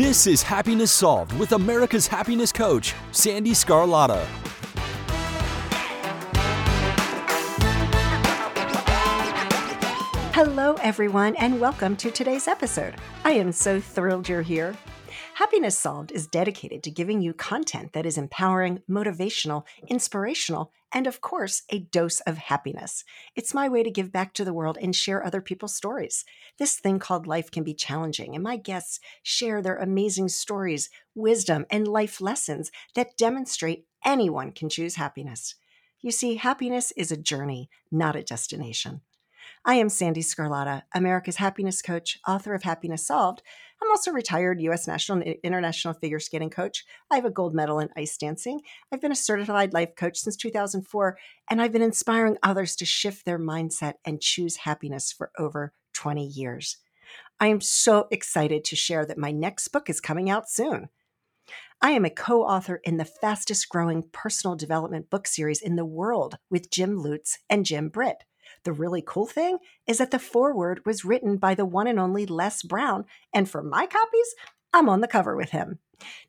This is Happiness Solved with America's happiness coach, Sandee Sgarlata. Hello, everyone, and welcome to today's episode. I am so thrilled you're here. Happiness Solved is dedicated to giving you content that is empowering, motivational, inspirational, and of course, a dose of happiness. It's my way to give back to the world and share other people's stories. This thing called life can be challenging, and my guests share their amazing stories, wisdom, and life lessons that demonstrate anyone can choose happiness. You see, happiness is a journey, not a destination. I am Sandee Sgarlata, America's happiness coach, author of Happiness Solved. I'm also a retired U.S. national and international figure skating coach. I have a gold medal in ice dancing. I've been a certified life coach since 2004, and I've been inspiring others to shift their mindset and choose happiness for over 20 years. I am so excited to share that my next book is coming out soon. I am a co author in the fastest growing personal development book series in the world with Jim Lutz and Jim Britt. The really cool thing is that the foreword was written by the one and only Les Brown, and for my copies, I'm on the cover with him.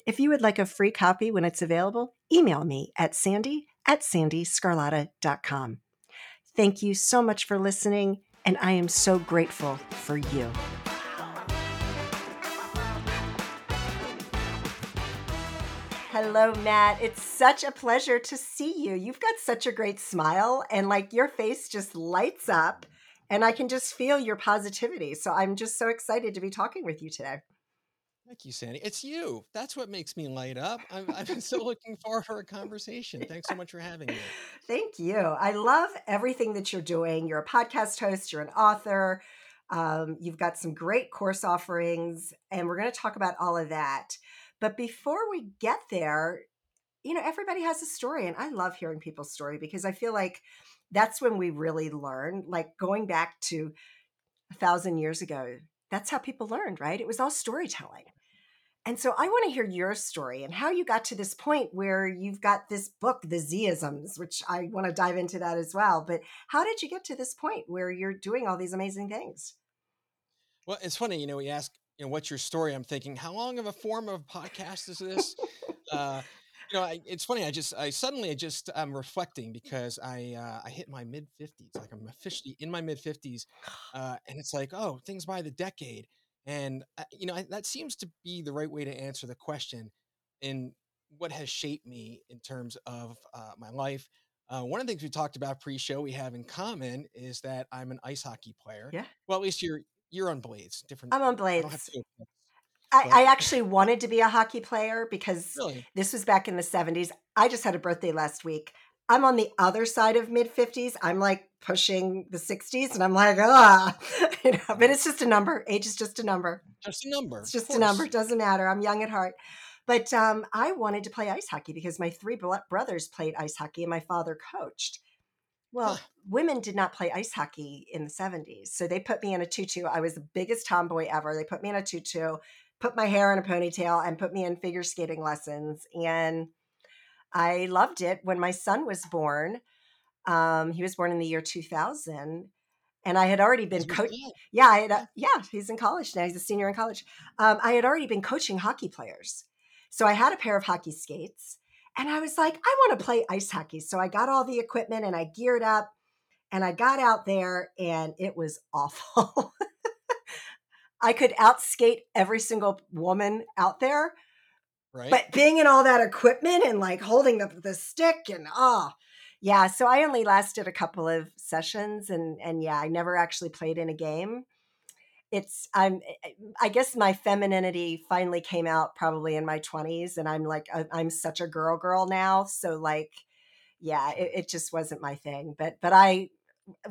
If you would like a free copy when it's available, email me at sandee at sandeesgarlata.com. Thank you so much for listening, and I am so grateful for you. Hello, Matt. It's such a pleasure to see you. You've got such a great smile, and like your face just lights up, and I can just feel your positivity. So I'm just so excited to be talking with you today. Thank you, Sandee. It's you. That's what makes me light up. I'm, I'm so looking forward for a conversation. Thanks so much for having me. Thank you. I love everything that you're doing. You're a podcast host, you're an author, um, you've got some great course offerings, and we're going to talk about all of that. But before we get there, you know, everybody has a story. And I love hearing people's story because I feel like that's when we really learn. Like going back to a thousand years ago, that's how people learned, right? It was all storytelling. And so I want to hear your story and how you got to this point where you've got this book, The Zisms, which I want to dive into that as well. But how did you get to this point where you're doing all these amazing things? Well, it's funny, you know, we ask you know, what's your story? I'm thinking, how long of a form of podcast is this? uh, you know, I, it's funny. I just, I suddenly, I just, I'm reflecting because I, uh, I hit my mid fifties. Like I'm officially in my mid fifties, uh, and it's like, oh, things by the decade, and uh, you know, I, that seems to be the right way to answer the question. In what has shaped me in terms of uh, my life. Uh, one of the things we talked about pre-show we have in common is that I'm an ice hockey player. Yeah. Well, at least you're you're on Blades. Different. I'm on Blades. I, I, actually wanted to be a hockey player because really? this was back in the 70s. I just had a birthday last week. I'm on the other side of mid 50s. I'm like pushing the 60s, and I'm like, ah, you know. But it's just a number. Age is just a number. Just a number. It's just a number. It doesn't matter. I'm young at heart. But um, I wanted to play ice hockey because my three brothers played ice hockey, and my father coached. Well, women did not play ice hockey in the 70s. So they put me in a tutu. I was the biggest tomboy ever. They put me in a tutu, put my hair in a ponytail, and put me in figure skating lessons. And I loved it. When my son was born, um, he was born in the year 2000 and I had already been coaching. Yeah, I had, uh, yeah, he's in college now. He's a senior in college. Um, I had already been coaching hockey players, so I had a pair of hockey skates, and I was like, I want to play ice hockey. So I got all the equipment and I geared up and I got out there and it was awful. I could outskate every single woman out there. Right. But being in all that equipment and like holding the, the stick and oh, yeah. So I only lasted a couple of sessions and and yeah, I never actually played in a game it's i'm eh, eh, i guess my femininity finally came out probably in my 20s and i'm like uh, i'm such a girl girl now so like yeah it, it just wasn't my thing but but i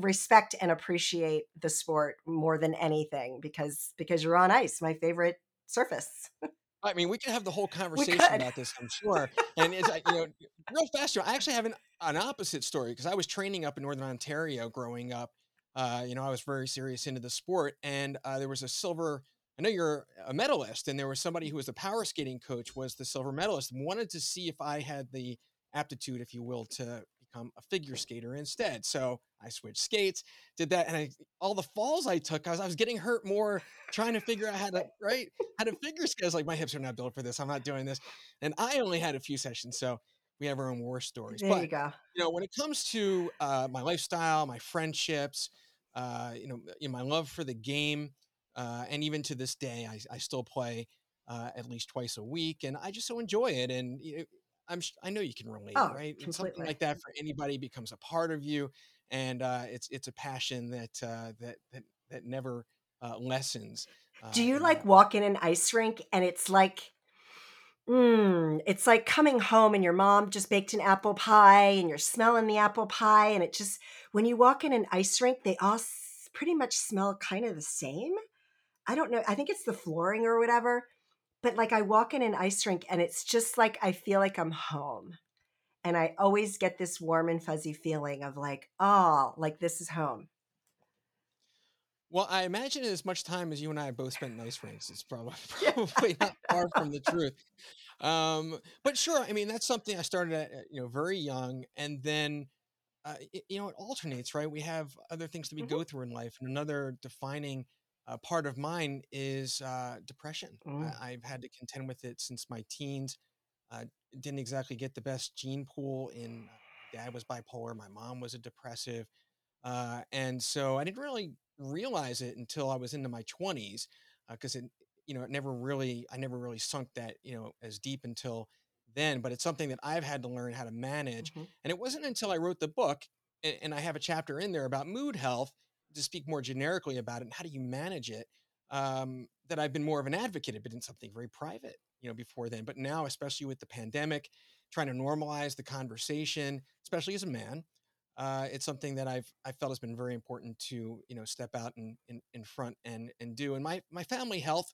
respect and appreciate the sport more than anything because because you're on ice my favorite surface I mean, we could have the whole conversation about this, I'm sure. And it's you know, real fast. I actually have an, an opposite story because I was training up in Northern Ontario growing up, uh, you know, I was very serious into the sport, and uh, there was a silver. I know you're a medalist, and there was somebody who was the power skating coach was the silver medalist. Wanted to see if I had the aptitude, if you will, to become a figure skater instead. So I switched skates, did that, and I all the falls I took, I was I was getting hurt more trying to figure out how to right how to figure skate. I was like, my hips are not built for this. I'm not doing this, and I only had a few sessions, so we have our own war stories. There but you go. you know, when it comes to uh, my lifestyle, my friendships, uh, you know, you know, my love for the game, uh, and even to this day, I, I still play uh, at least twice a week, and I just so enjoy it. And you know, I'm I know you can relate, Oh, right? And something like that for anybody becomes a part of you, and uh, it's it's a passion that uh, that that that never uh, lessens. Uh, Do you like walk in an ice rink and it's like, mm, it's like coming home and your mom just baked an apple pie and you're smelling the apple pie and it just when you walk in an ice rink, they all s- pretty much smell kind of the same. I don't know. I think it's the flooring or whatever. But like I walk in an ice rink and it's just like I feel like I'm home. And I always get this warm and fuzzy feeling of like, oh, like this is home. Well, I imagine as much time as you and I have both spent in ice rinks, it's probably probably not far from the truth. Um, but sure, I mean that's something I started at you know very young, and then uh, it, you know it alternates, right? We have other things that we Mhm. go through in life, and another defining uh, part of mine is uh, depression. Mm. I, I've had to contend with it since my teens. Uh, didn't exactly get the best gene pool. In uh, dad was bipolar, my mom was a depressive uh, and so I didn't really realize it until I was into my 20s because it you know it never really I never really sunk that you know as deep until then but it's something that I've had to learn how to manage Mhm. and it wasn't until I wrote the book and, and I have a chapter in there about mood health to speak more generically about it and how do you manage it um, that I've been more of an advocate it in something very private you know before then but now especially with the pandemic trying to normalize the conversation especially as a man uh, it's something that I've I felt has been very important to you know step out and in, in front and and do. And my my family health,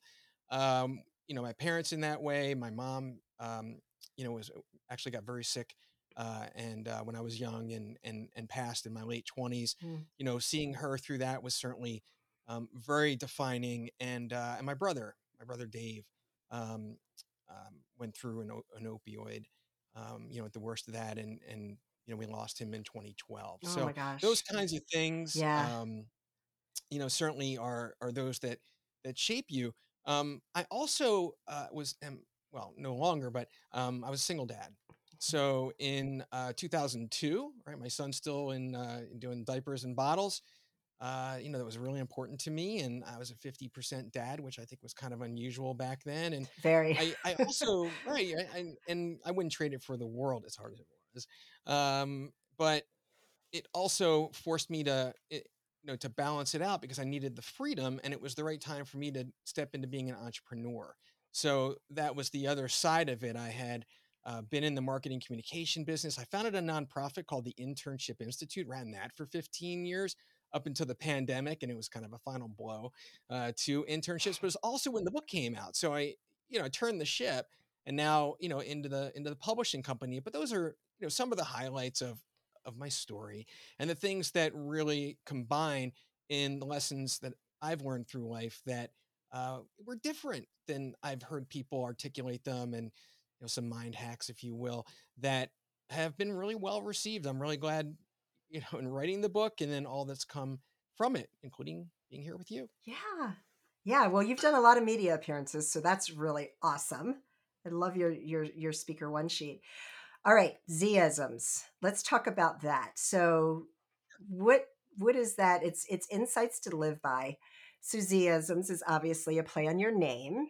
um, you know, my parents in that way. My mom, um, you know, was actually got very sick. Uh, and uh, when I was young and and and passed in my late twenties, Mm. you know, seeing her through that was certainly um, very defining. And uh, and my brother, my brother Dave, um, um, went through an, an opioid, um, you know, at the worst of that, and and you know we lost him in 2012. Oh So my gosh. those kinds of things, Yeah. um, you know, certainly are are those that that shape you. Um, I also uh, was am, well, no longer, but um, I was a single dad. So in uh, 2002, right, my son's still in uh, doing diapers and bottles. Uh, you know, that was really important to me, and I was a 50% dad, which I think was kind of unusual back then. And Very. I, I also right, I, I, and I wouldn't trade it for the world as hard as it was. Um, but it also forced me to it, you know to balance it out because I needed the freedom and it was the right time for me to step into being an entrepreneur. So that was the other side of it. I had uh, been in the marketing communication business. I founded a nonprofit called the Internship Institute, ran that for 15 years up until the pandemic, and it was kind of a final blow uh, to internships. But it was also when the book came out, so I you know turned the ship and now you know into the into the publishing company. But those are you know some of the highlights of of my story and the things that really combine in the lessons that I've learned through life that uh, were different than I've heard people articulate them, and you know some mind hacks, if you will, that have been really well received. I'm really glad, you know, in writing the book and then all that's come from it, including being here with you. Yeah. Yeah. Well, you've done a lot of media appearances, so that's really awesome. I love your your your speaker one sheet. All right, Zisms. Let's talk about that. So, what what is that? It's it's insights to live by. So, Zisms is obviously a play on your name,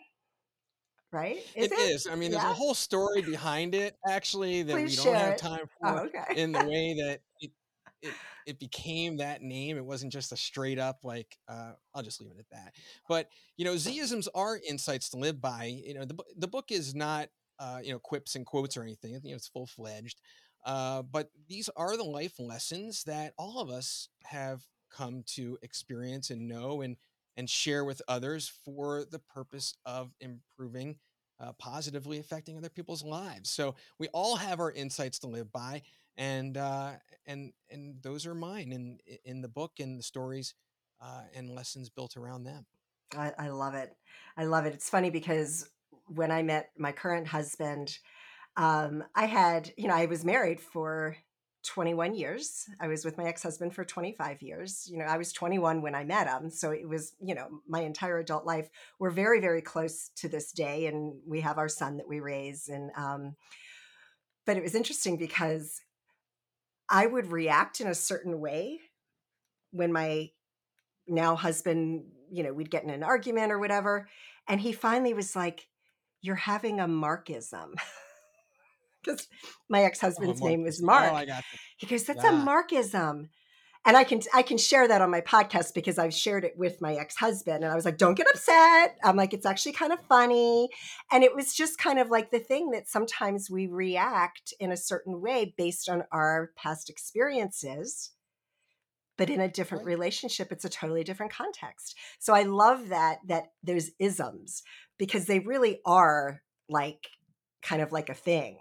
right? Is it is. I mean, there's a whole story behind it, actually, that Please we don't have it. time Oh, for okay. in the way that it, it it became that name. It wasn't just a straight up like uh, I'll just leave it at that. But you know, Zisms are insights to live by. You know, the the book is not uh, you know quips and quotes or anything. You know, it's full fledged. Uh, but these are the life lessons that all of us have come to experience and know and and share with others for the purpose of improving uh, positively affecting other people's lives. So we all have our insights to live by, and uh, and and those are mine in in the book and the stories uh, and lessons built around them. I, I love it. I love it. It's funny because when I met my current husband, um, I had, you know, I was married for 21 years. I was with my ex husband for 25 years. You know, I was 21 when I met him. So it was, you know, my entire adult life. We're very, very close to this day. And we have our son that we raise. And, um, but it was interesting because I would react in a certain way when my now husband, you know, we'd get in an argument or whatever. And he finally was like, You're having a Markism. because my oh, ex-husband's oh, name was oh, Mark. Oh, I got you. He goes, "That's yeah. a Markism." And I can I can share that on my podcast because I've shared it with my ex-husband and I was like, "Don't get upset." I'm like, "It's actually kind of funny." And it was just kind of like the thing that sometimes we react in a certain way based on our past experiences. But in a different relationship, it's a totally different context. So I love that that those isms because they really are like kind of like a thing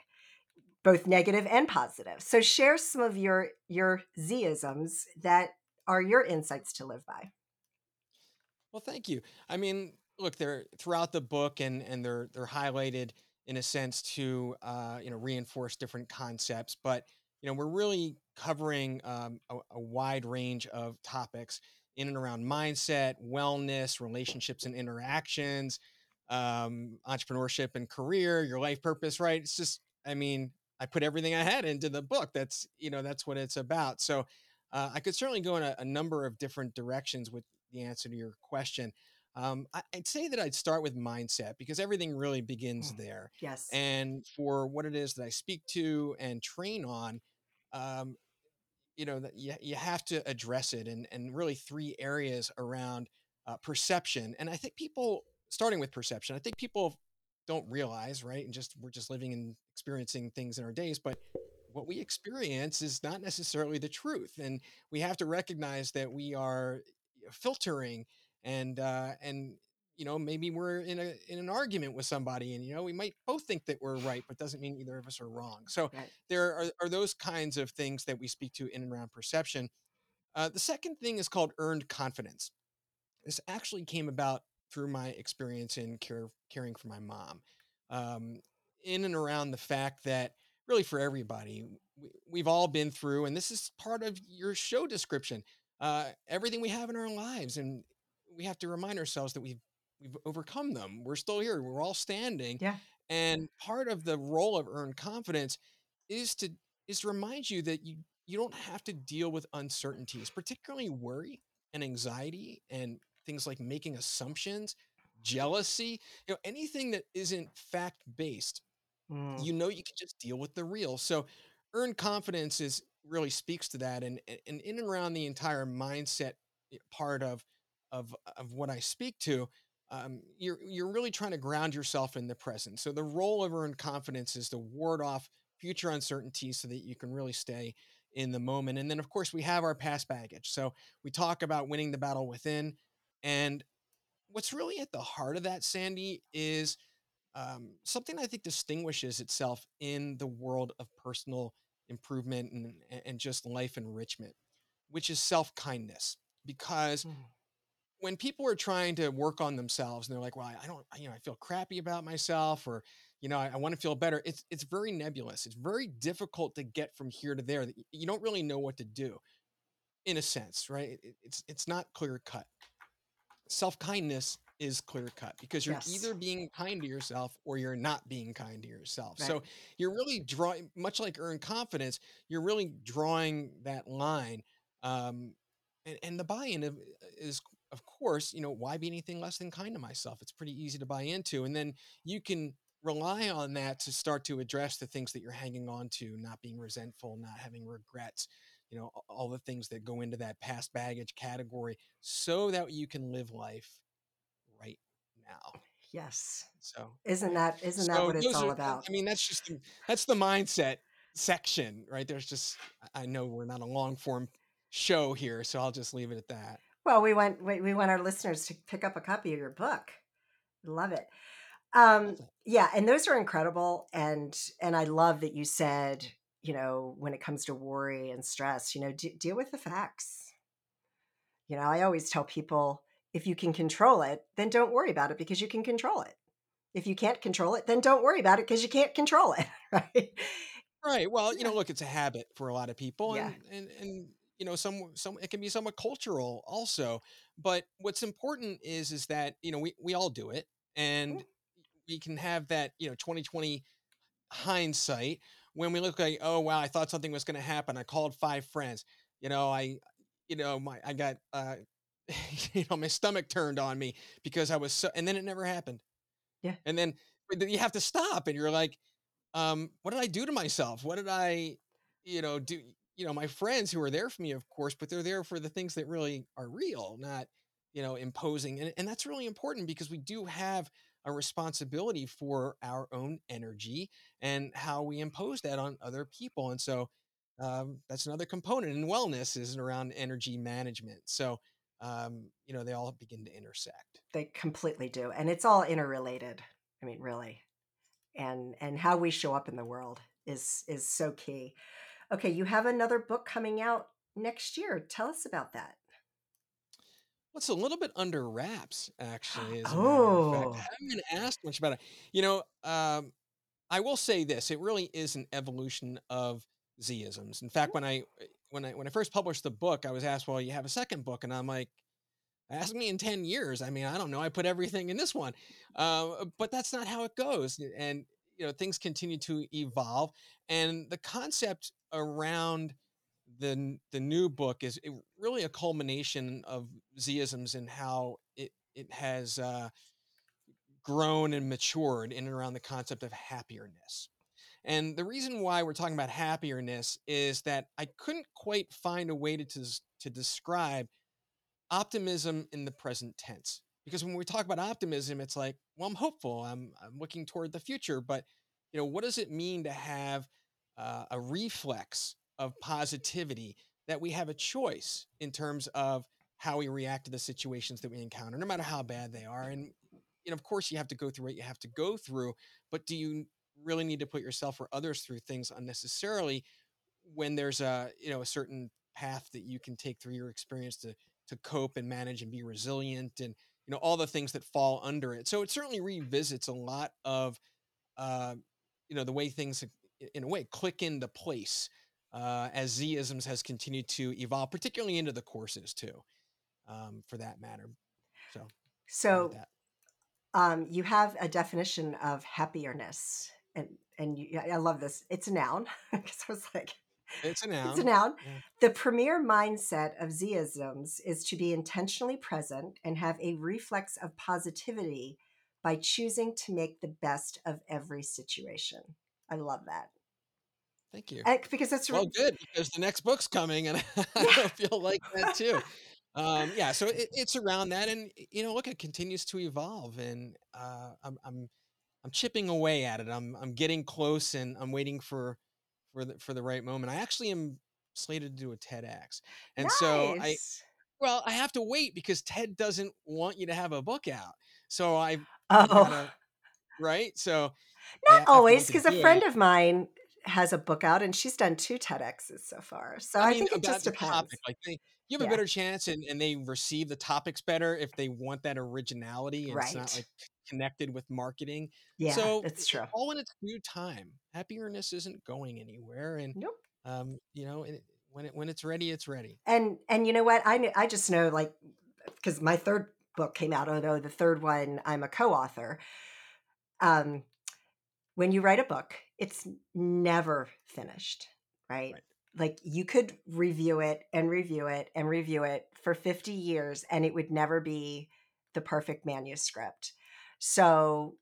both negative and positive. So share some of your your Zisms that are your insights to live by. Well, thank you. I mean, look, they're throughout the book and and they're they're highlighted in a sense to uh, you know reinforce different concepts, but you know we're really covering um, a, a wide range of topics in and around mindset, wellness, relationships and interactions, um, entrepreneurship and career, your life purpose. Right? It's just I mean, I put everything I had into the book. That's you know that's what it's about. So uh, I could certainly go in a, a, number of different directions with the answer to your question. Um, I, would say that I'd start with mindset because everything really begins mm, there. Yes. And for what it is that I speak to and train on, um, you know, you, you have to address it and, and really three areas around uh, perception. And I think people, starting with perception, I think people don't realize, right? And just we're just living and experiencing things in our days, but what we experience is not necessarily the truth, and we have to recognize that we are filtering and uh, and you know maybe we're in a in an argument with somebody and you know we might both think that we're right but doesn't mean either of us are wrong. So right. there are, are those kinds of things that we speak to in and around perception. Uh, the second thing is called earned confidence. This actually came about through my experience in care, caring for my mom, um, in and around the fact that really for everybody, we, we've all been through, and this is part of your show description, uh, everything we have in our lives, and we have to remind ourselves that we've we've overcome them. We're still here. We're all standing. Yeah. And part of the role of earned confidence is to is to remind you that you you don't have to deal with uncertainties, particularly worry and anxiety and things like making assumptions, jealousy, you know, anything that isn't fact based, mm. you know, you can just deal with the real. So, earned confidence is really speaks to that, and and in and around the entire mindset eh, part of of of what I speak to. Um, you're you're really trying to ground yourself in the present. So the role of earned confidence is to ward off future uncertainties so that you can really stay in the moment. And then of course we have our past baggage. So we talk about winning the battle within. And what's really at the heart of that, Sandee, is um, something I think distinguishes itself in the world of personal improvement and, and just life enrichment, which is self kindness. Because mm. When people are trying to work on themselves and they're like, well, I, don't, you know, I feel crappy about myself or, you know, I, I want to feel better. It's, it's very nebulous. It's very difficult to get from here to there. You don't really know what to do in a sense, right? It, it's, it's not clear cut self kindness is clear cut because you're yes. either being kind to yourself or you're not being kind to yourself. Right. So you're really drawing, much like earn confidence, you're really drawing that line. Um, and, and the buy in is, of course, you know, why be anything less than kind to myself? It's pretty easy to buy into. And then you can rely on that to start to address the things that you're hanging on to, not being resentful, not having regrets, you know all the things that go into that past baggage category so that you can live life right now yes so isn't that isn't so that what it's all are, about i mean that's just that's the mindset section right there's just i know we're not a long form show here so i'll just leave it at that well we want we, we want our listeners to pick up a copy of your book love it um yeah and those are incredible and and i love that you said you know, when it comes to worry and stress, you know, d- deal with the facts. You know, I always tell people if you can control it, then don't worry about it because you can control it. If you can't control it, then don't worry about it because you can't control it, right? Right. Well, you know, look, it's a habit for a lot of people, Yeah. and and and you know, some some it can be somewhat cultural also. But what's important is is that you know we we all do it, and we can have that you know 2020 hindsight when we look like, oh wow, I thought something was going to happen. I called five friends. You know, I, you know, my I got uh, you know, my stomach turned on me because I was so, and then it never happened. Yeah. And then you have to stop, and you're like, um, what did I do to myself? What did I, you know, do? You know, my friends who are there for me, of course, but they're there for the things that really are real, not, you know, imposing. And, and that's really important because we do have a responsibility for our own energy and how we impose that on other people. And so um, that's another component in wellness isn't around energy management. So, um, you know, they all begin to intersect. They completely do. And it's all interrelated. I mean, really. And and how we show up in the world is is so key. Okay, you have another book coming out next year. Tell us about that. Well, it's a little bit under wraps, actually, as a matter of fact. Oh. I haven't been asked much about it. You know, um, I will say this: it really is an evolution of Zisms. In fact, when I when I when I first published the book, I was asked, "Well, you have a second book," and I'm like, "Ask me in ten years." I mean, I don't know. I put everything in this one, uh, but that's not how it goes. And you know, things continue to evolve, and the concept around the the new book is really a culmination of Zisms and how it it has uh, grown and matured in and around the concept of happierness. And the reason why we're talking about happierness is that I couldn't quite find a way to to, to describe optimism in the present tense. Because when we talk about optimism, it's like, well, I'm hopeful. I'm I'm looking toward the future, but you know, what does it mean to have uh, a reflex of positivity that we have a choice in terms of how we react to the situations that we encounter, no matter how bad they are. And you know, of course, you have to go through what you have to go through, but do you really need to put yourself or others through things unnecessarily when there's a you know a certain path that you can take through your experience to to cope and manage and be resilient and you know all the things that fall under it so it certainly revisits a lot of uh, you know the way things in a way click into place uh, as zisms has continued to evolve particularly into the courses too um, for that matter so So um, you have a definition of happierness. And and you, I love this. It's a noun. Because I was like, it's a noun. It's a noun yeah. The premier mindset of Zisms is to be intentionally present and have a reflex of positivity by choosing to make the best of every situation. I love that. thank you And- because it's Well, good because the next book's coming, and Yeah. I feel like that too. Um, yeah, so it, it's around that, and you know, look, it continues to evolve, and uh, I'm I'm I'm chipping away at it. I'm I'm getting close, and I'm waiting for for the for the right moment. I actually am slated to do a TEDx, and so I well, I have to wait because TED doesn't want you to have a book out. So I Oh, gotta right. So not always, because a friend of mine has a book out and she's done two TEDx's so far. So I I mean, think it just depends. topic, like they, you have a better chance, and, and they receive the topics better if they want that originality, and it's not like connected with marketing. Yeah, So that's true. all in its due time. Happiness isn't going anywhere, and Nope. um, you know, it, when it when it's ready, it's ready. And and you know what? I I just know like because my third book came out, although the third one I'm a co-author. Um, when you write a book, it's never finished, right? Right. Like you could review it and review it and review it for 50 years and it would never be the perfect manuscript. So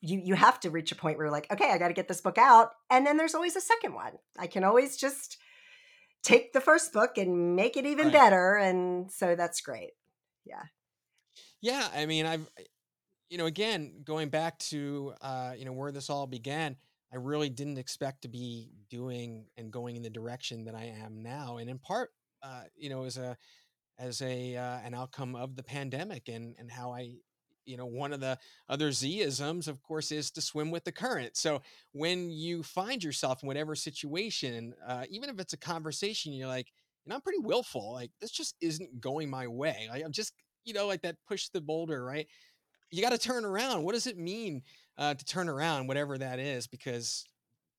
you you have to reach a point where you're like, okay, I got to get this book out and then there's always a second one. I can always just take the first book and make it even Right. better and so that's great. Yeah. Yeah, I mean, I've you know, again, going back to uh, you know where this all began, I really didn't expect to be doing and going in the direction that I am now, and in part, uh, you know, as a as a uh, an outcome of the pandemic and and how I, you know, one of the other Zisms, of course, is to swim with the current. So when you find yourself in whatever situation, uh, even if it's a conversation, you're like, and I'm pretty willful. Like this just isn't going my way. Like I'm just, you know, like that push the boulder, right? You got to turn around. What does it mean uh, to turn around, whatever that is? Because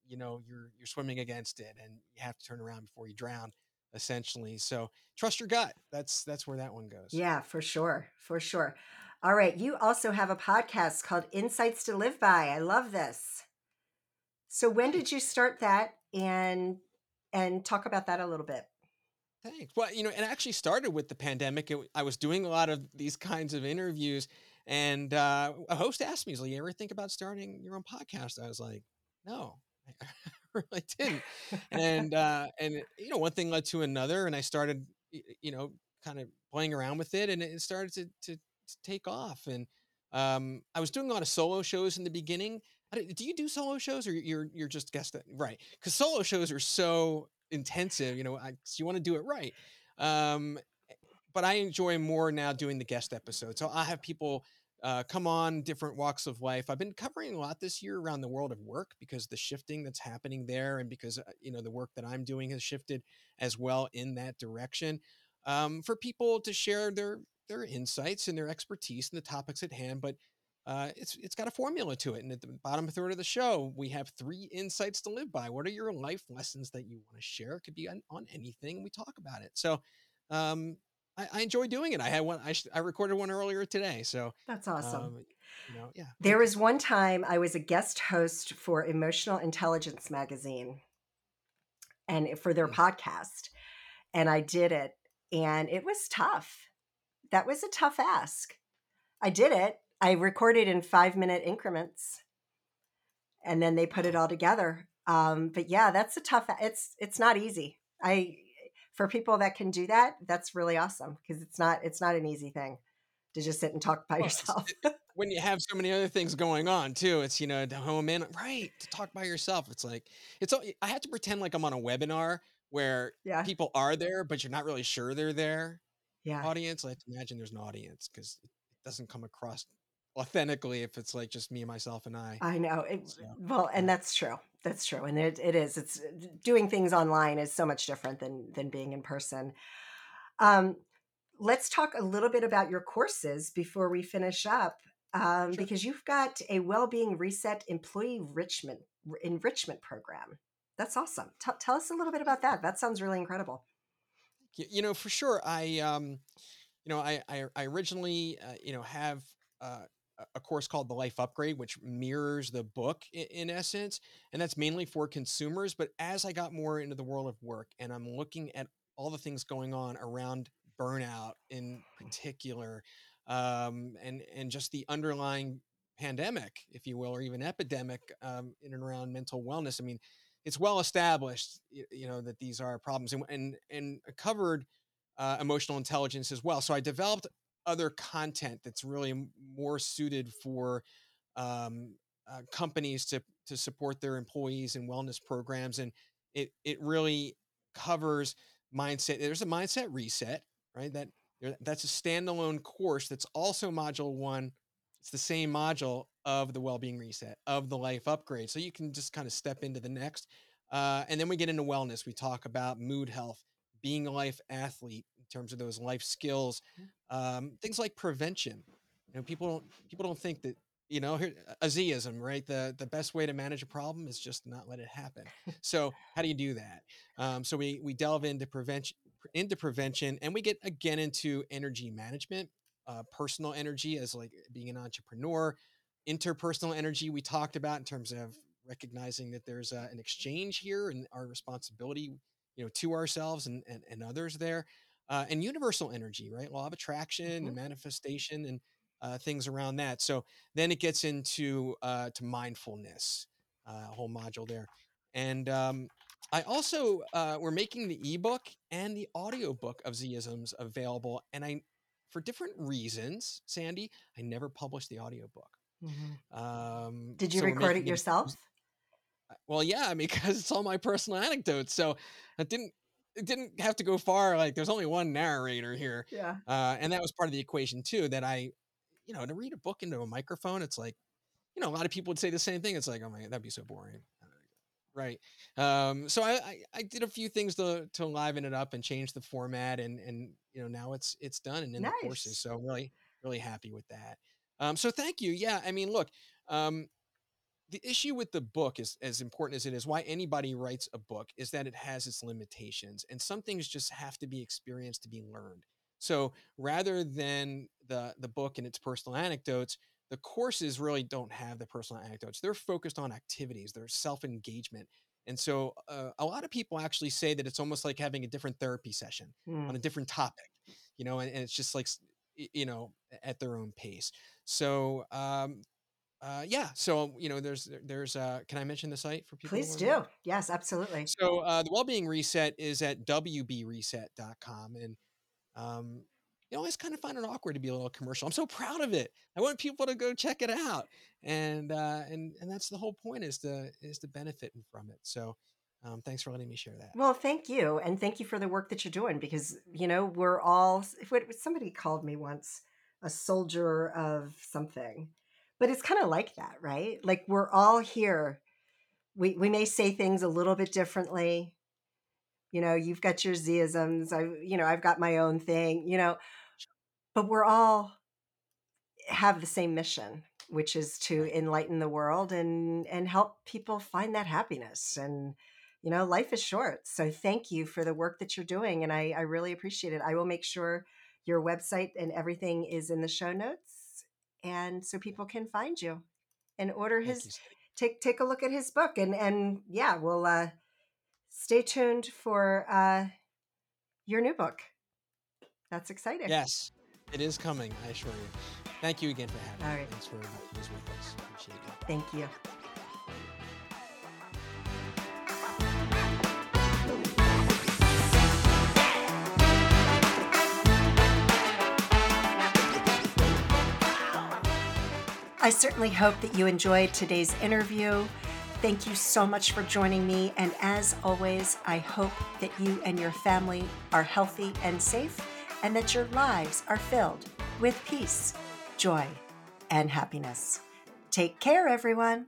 you know you're you're swimming against it and you have to turn around before you drown essentially so trust your gut that's that's where that one goes Yeah, for sure. For sure. All right. You also have a podcast called Insights to Live By. I love this. So when did you start that and and talk about that a little bit? Thanks. Well, you know, it actually started with the pandemic. It, I was doing a lot of these kinds of interviews, and uh, a host asked me, "He's like, you ever think about starting your own podcast?" I was like, "No, I really didn't." And uh, and you know, one thing led to another, and I started, you know, kind of playing around with it, and it started to to, to take off. And um, I was doing a lot of solo shows in the beginning. Do you do solo shows, or you're you're just guest right? Because solo shows are so intensive. You know, I, you want to do it right. Um, but I enjoy more now doing the guest episodes. So I have people uh, come on different walks of life. I've been covering a lot this year around the world of work because the shifting that's happening there, and because uh, you know the work that I'm doing has shifted as well in that direction. Um, for people to share their their insights and their expertise in the topics at hand, but uh, it's it's got a formula to it. And at the bottom third of the show, we have three insights to live by. What are your life lessons that you want to share? It could be on, on anything. and We talk about it. So um, I, I enjoy doing it. I had one. I, I recorded one earlier today. So That's awesome. um, you know, yeah. There was one time I was a guest host for Emotional Intelligence magazine and for their Mm. podcast. And I did it and it was tough. That was a tough ask. I did it. I recorded in 5-minute increments and then they put it all together. Um, but yeah, that's a tough it's it's not easy. I for people that can do that, that's really awesome because it's not it's not an easy thing to just sit and talk by yourself. when you have so many other things going on too it's you know to home in right to talk by yourself it's like it's all i have to pretend like i'm on a webinar where yeah. people are there but you're not really sure they're there Yeah. audience i have to imagine there's an audience because it doesn't come across authentically if it's like just me myself and i I know. It, So, well, and that's true. That's true. And it, it is. It's doing things online is so much different than than being in person. Um, let's talk a little bit about your courses before we finish up, um, Sure. because you've got a well-being reset employee enrichment enrichment program. That's awesome. Tell tell us a little bit about that. That sounds really incredible. You know for sure i um you know i i, I originally uh, you know have uh, a- course called the life upgrade which mirrors the book in, in essence and that's mainly for consumers but as i got more into the world of work and i'm looking at all the things going on around burnout in particular um, and and just the underlying pandemic if you will or even epidemic um, in and around mental wellness i mean it's well established you know that these are problems and and, and covered uh, emotional intelligence as well. So i developed other content that's really more suited for um, uh, companies to to support their employees and wellness programs and it it really covers mindset there's a mindset reset right? That that's a standalone course that's also module one. It's the same module of the well-being reset of the life upgrade so you can just kind of step into the next uh, and then we get into wellness. We talk about mood health being a life athlete terms of those life skills um, things like prevention. You know people don't people don't think that you know here a Zism, right? The the best way to manage a problem is just not let it happen. So how do you do that? Um, so we we delve into prevention into prevention and we get again into energy management uh, personal energy as like being an entrepreneur interpersonal energy we talked about in terms of recognizing that there's uh, an exchange here and our responsibility you know to ourselves and and, and others there uh, and universal energy right? Law of attraction Mhm. and manifestation and uh, things around that. So then it gets into uh, to mindfulness uh, a whole module there. And um, i also uh, we're making the ebook and the audiobook of zisms available and i for different reasons sandee i never published the audiobook. Um, Did you so record it yourself? well, yeah, I mean, because it's all my personal anecdotes, so I didn't it didn't have to go far. Like, there's only one narrator here, Yeah. uh, and that was part of the equation too. That I, you know, to read a book into a microphone, it's like, you know, a lot of people would say the same thing. It's like, oh my, God, that'd be so boring, right? Um, so I, I I did a few things to to liven it up and change the format, and and you know now it's it's done and in the courses. So really really happy with that. Um, so thank you. Yeah, I mean, look. Um, the issue with the book is as important as it is why anybody writes a book is that it has its limitations and some things just have to be experienced to be learned. So rather than the the book and its personal anecdotes the courses really don't have the personal anecdotes. They're focused on activities. They're self-engagement. And so uh, a lot of people actually say that it's almost like having a different therapy session mm. on a different topic you know and, and, it's just like you know at their own pace. So um, uh, yeah so you know there's there's uh, can i mention the site for people please do. Yes absolutely. So uh, the well-being reset is at wbreset.com and um, you always kind of find it awkward to be a little commercial. I'm so proud of it. I want people to go check it out and uh, and and that's the whole point is to is to benefit from it. So um, thanks for letting me share that. Well, thank you, and thank you for the work that you're doing because you know we're all. If somebody called me once a soldier of something, but it's kind of like that, right? Like we're all here. We we may say things a little bit differently. You know, you've got your Zisms. I, you know, I've got my own thing. You know, but we're all have the same mission, which is to enlighten the world and and help people find that happiness. And you know, life is short. So thank you for the work that you're doing, and I I really appreciate it. I will make sure your website and everything is in the show notes and so people can find you and order his take take a look at his book and and yeah we'll uh stay tuned for uh your new book. That's exciting. Yes it is coming i assure you. Thank you again for having All me. right. thanks for being with us appreciate it. Thank you I certainly hope that you enjoyed today's interview. Thank you so much for joining me. And as always, I hope that you and your family are healthy and safe and that your lives are filled with peace, joy, and happiness. Take care, everyone.